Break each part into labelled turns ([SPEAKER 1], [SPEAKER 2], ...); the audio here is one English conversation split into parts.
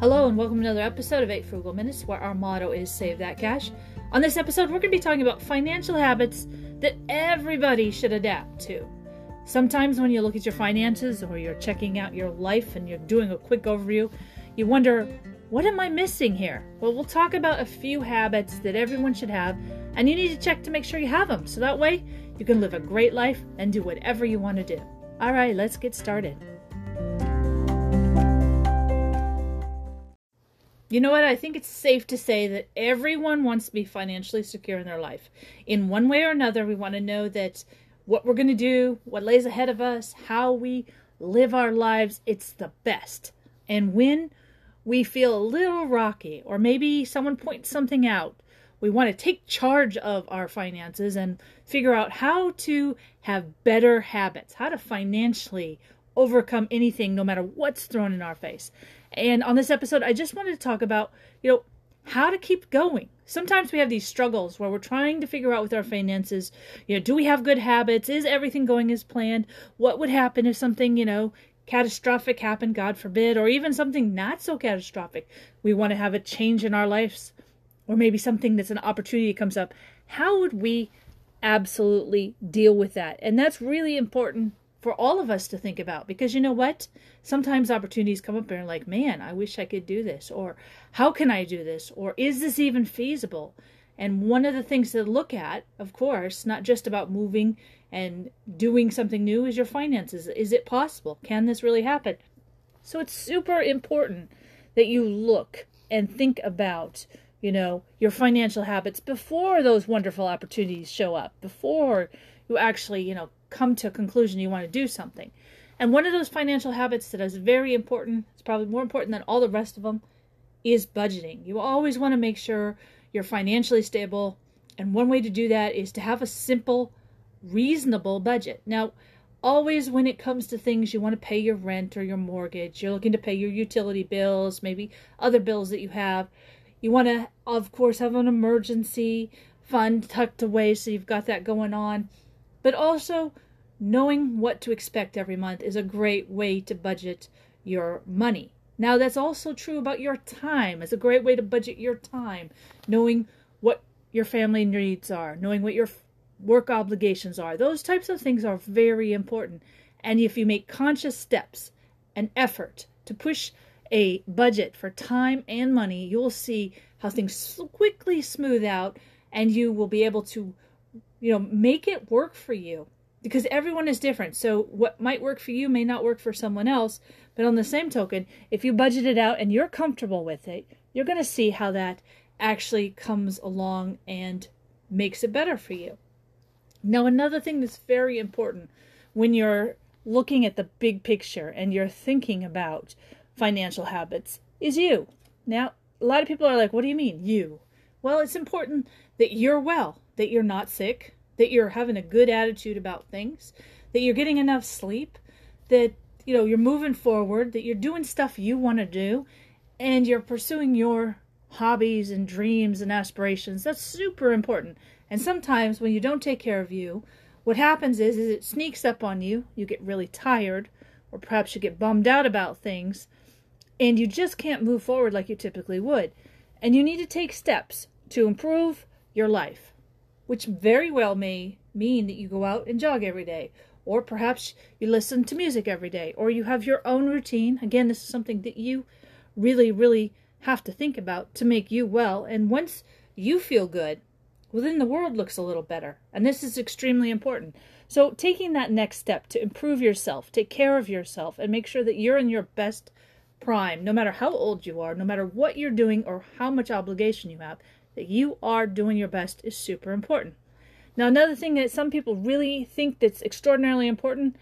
[SPEAKER 1] Hello, and welcome to another episode of 8 Frugal Minutes, where our motto is Save That Cash. On this episode, we're going to be talking about financial habits that everybody should adapt to. Sometimes, when you look at your finances or you're checking out your life and you're doing a quick overview, you wonder, what am I missing here? Well, we'll talk about a few habits that everyone should have, and you need to check to make sure you have them. So that way, you can live a great life and do whatever you want to do. All right, let's get started. You know what? I think it's safe to say that everyone wants to be financially secure in their life. In one way or another, we want to know that what we're going to do, what lays ahead of us, how we live our lives, it's the best. And when we feel a little rocky, or maybe someone points something out, we want to take charge of our finances and figure out how to have better habits, how to financially overcome anything, no matter what's thrown in our face. And on this episode, I just wanted to talk about, you know, how to keep going. Sometimes we have these struggles where we're trying to figure out with our finances, you know, do we have good habits? Is everything going as planned? What would happen if something, you know, catastrophic happened, God forbid, or even something not so catastrophic? We want to have a change in our lives, or maybe something that's an opportunity comes up. How would we absolutely deal with that? And that's really important for all of us to think about because you know what? Sometimes opportunities come up and you're like, man, I wish I could do this, or how can I do this, or is this even feasible? And one of the things to look at, of course, not just about moving and doing something new, is your finances. Is it possible? Can this really happen? So it's super important that you look and think about, you know, your financial habits before those wonderful opportunities show up, before you actually, you know, come to a conclusion you want to do something. And one of those financial habits that is very important, it's probably more important than all the rest of them, is budgeting. You always want to make sure you're financially stable. And one way to do that is to have a simple, reasonable budget. Now, always when it comes to things you want to pay your rent or your mortgage, you're looking to pay your utility bills, maybe other bills that you have. You want to, of course, have an emergency fund tucked away so you've got that going on. But also, knowing what to expect every month is a great way to budget your money. Now, that's also true about your time. It's a great way to budget your time, knowing what your family needs are, knowing what your work obligations are. Those types of things are very important. And if you make conscious steps and effort to push a budget for time and money, you'll see how things quickly smooth out and you will be able to you know, make it work for you because everyone is different. So what might work for you may not work for someone else. But on the same token, if you budget it out and you're comfortable with it, you're going to see how that actually comes along and makes it better for you. Now, another thing that's very important when you're looking at the big picture and you're thinking about financial habits is you. Now, a lot of people are like, what do you mean, you? Well, it's important that you're well, that you're not sick, that you're having a good attitude about things, that you're getting enough sleep, that you know you're moving forward, that you're doing stuff you want to do, and you're pursuing your hobbies and dreams and aspirations. That's super important. And sometimes when you don't take care of you, what happens is, is it sneaks up on you. You get really tired, or perhaps you get bummed out about things, and you just can't move forward like you typically would. And you need to take steps to improve your life, which very well may mean that you go out and jog every day, or perhaps you listen to music every day, or you have your own routine. Again, this is something that you really, really have to think about to make you well. And once you feel good, well, then the world looks a little better. And this is extremely important. So, taking that next step to improve yourself, take care of yourself, and make sure that you're in your best prime, no matter how old you are, no matter what you're doing or how much obligation you have, that you are doing your best is super important. Now, another thing that some people really think that's extraordinarily important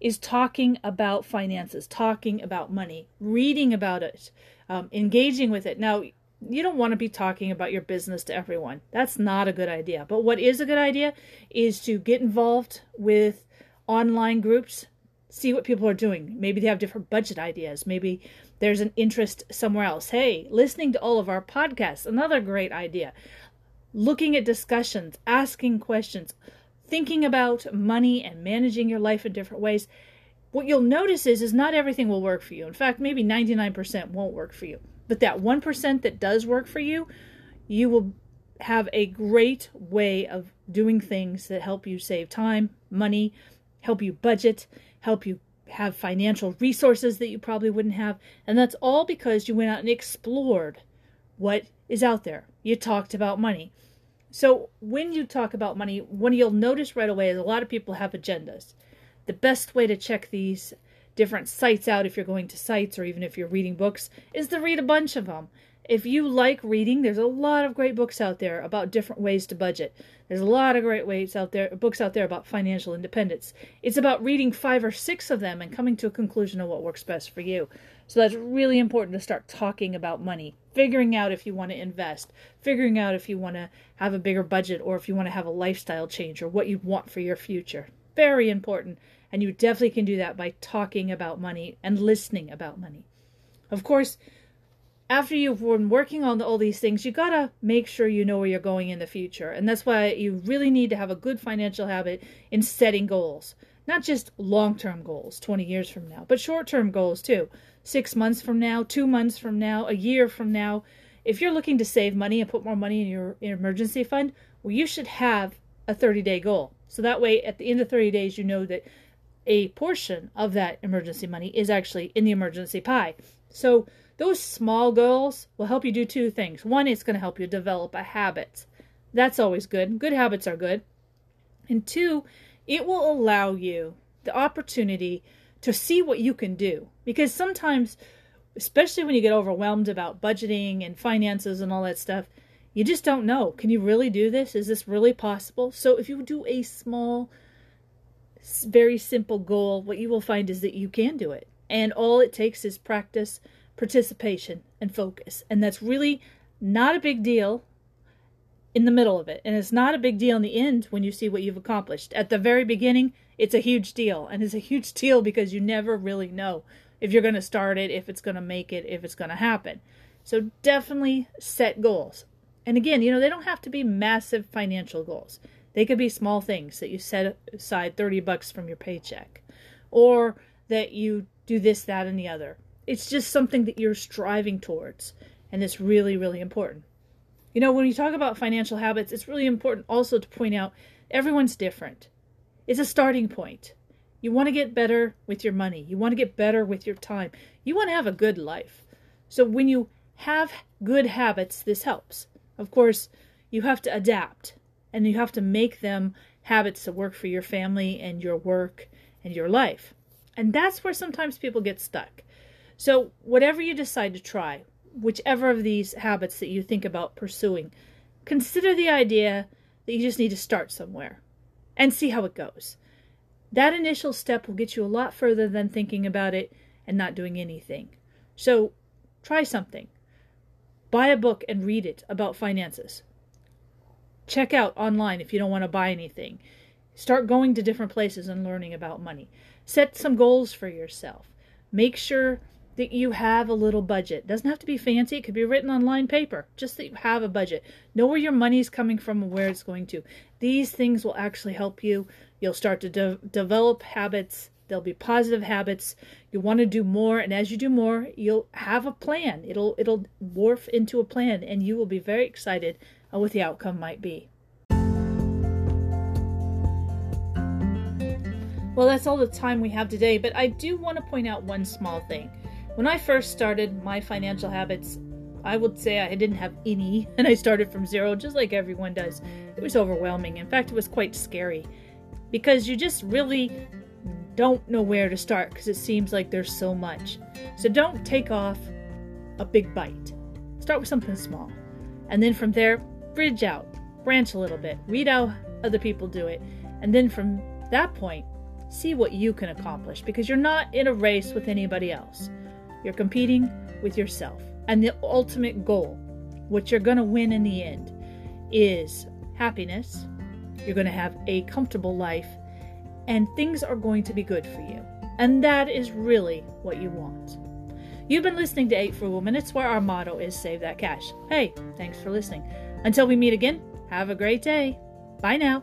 [SPEAKER 1] is talking about finances, talking about money, reading about it, um, engaging with it. Now, you don't want to be talking about your business to everyone. That's not a good idea. But what is a good idea is to get involved with online groups see what people are doing. Maybe they have different budget ideas. Maybe there's an interest somewhere else. Hey, listening to all of our podcasts, another great idea. Looking at discussions, asking questions, thinking about money and managing your life in different ways. What you'll notice is is not everything will work for you. In fact, maybe 99% won't work for you. But that 1% that does work for you, you will have a great way of doing things that help you save time, money, help you budget, help you have financial resources that you probably wouldn't have. And that's all because you went out and explored what is out there. You talked about money. So when you talk about money, what you'll notice right away is a lot of people have agendas. The best way to check these different sites out if you're going to sites or even if you're reading books is to read a bunch of them. If you like reading, there's a lot of great books out there about different ways to budget. There's a lot of great ways out there, books out there about financial independence. It's about reading five or six of them and coming to a conclusion of what works best for you. So that's really important to start talking about money, figuring out if you want to invest, figuring out if you want to have a bigger budget or if you want to have a lifestyle change or what you want for your future. Very important. And you definitely can do that by talking about money and listening about money. Of course, after you've been working on all these things, you gotta make sure you know where you're going in the future. And that's why you really need to have a good financial habit in setting goals. Not just long term goals, 20 years from now, but short term goals too. Six months from now, two months from now, a year from now. If you're looking to save money and put more money in your emergency fund, well, you should have a 30 day goal. So that way, at the end of 30 days, you know that a portion of that emergency money is actually in the emergency pie. So those small goals will help you do two things. One, it's going to help you develop a habit. That's always good. Good habits are good. And two, it will allow you the opportunity to see what you can do. Because sometimes, especially when you get overwhelmed about budgeting and finances and all that stuff, you just don't know. Can you really do this? Is this really possible? So if you do a small, very simple goal, what you will find is that you can do it. And all it takes is practice participation, and focus. And that's really not a big deal in the middle of it. And it's not a big deal in the end when you see what you've accomplished. At the very beginning, it's a huge deal. And it's a huge deal because you never really know if you're going to start it, if it's going to make it, if it's going to happen. So definitely set goals. And again, you know, they don't have to be massive financial goals. They could be small things that you set aside 30 bucks from your paycheck or that you do this, that, and the other it's just something that you're striving towards. And it's really, really important. You know, when you talk about financial habits, it's really important also to point out everyone's different. It's a starting point. You want to get better with your money. You want to get better with your time. You want to have a good life. So when you have good habits, this helps. Of course, you have to adapt and you have to make them habits that work for your family and your work and your life. And that's where sometimes people get stuck. So, whatever you decide to try, whichever of these habits that you think about pursuing, consider the idea that you just need to start somewhere and see how it goes. That initial step will get you a lot further than thinking about it and not doing anything. So, try something. Buy a book and read it about finances. Check out online if you don't want to buy anything. Start going to different places and learning about money. Set some goals for yourself. Make sure that you have a little budget. It doesn't have to be fancy. It could be written on lined paper. Just that you have a budget. Know where your money is coming from and where it's going to. These things will actually help you. You'll start to de- develop habits. There'll be positive habits. You want to do more, and as you do more, you'll have a plan. It'll it'll morph into a plan, and you will be very excited on what the outcome might be. Well, that's all the time we have today, but I do want to point out one small thing. When I first started my financial habits, I would say I didn't have any, and I started from zero, just like everyone does. It was overwhelming. In fact, it was quite scary because you just really don't know where to start because it seems like there's so much. So don't take off a big bite. Start with something small. And then from there, bridge out, branch a little bit, read how other people do it. And then from that point, see what you can accomplish because you're not in a race with anybody else. You're competing with yourself. And the ultimate goal, what you're going to win in the end, is happiness. You're going to have a comfortable life, and things are going to be good for you. And that is really what you want. You've been listening to 8 Frugal Minutes, where our motto is Save That Cash. Hey, thanks for listening. Until we meet again, have a great day. Bye now.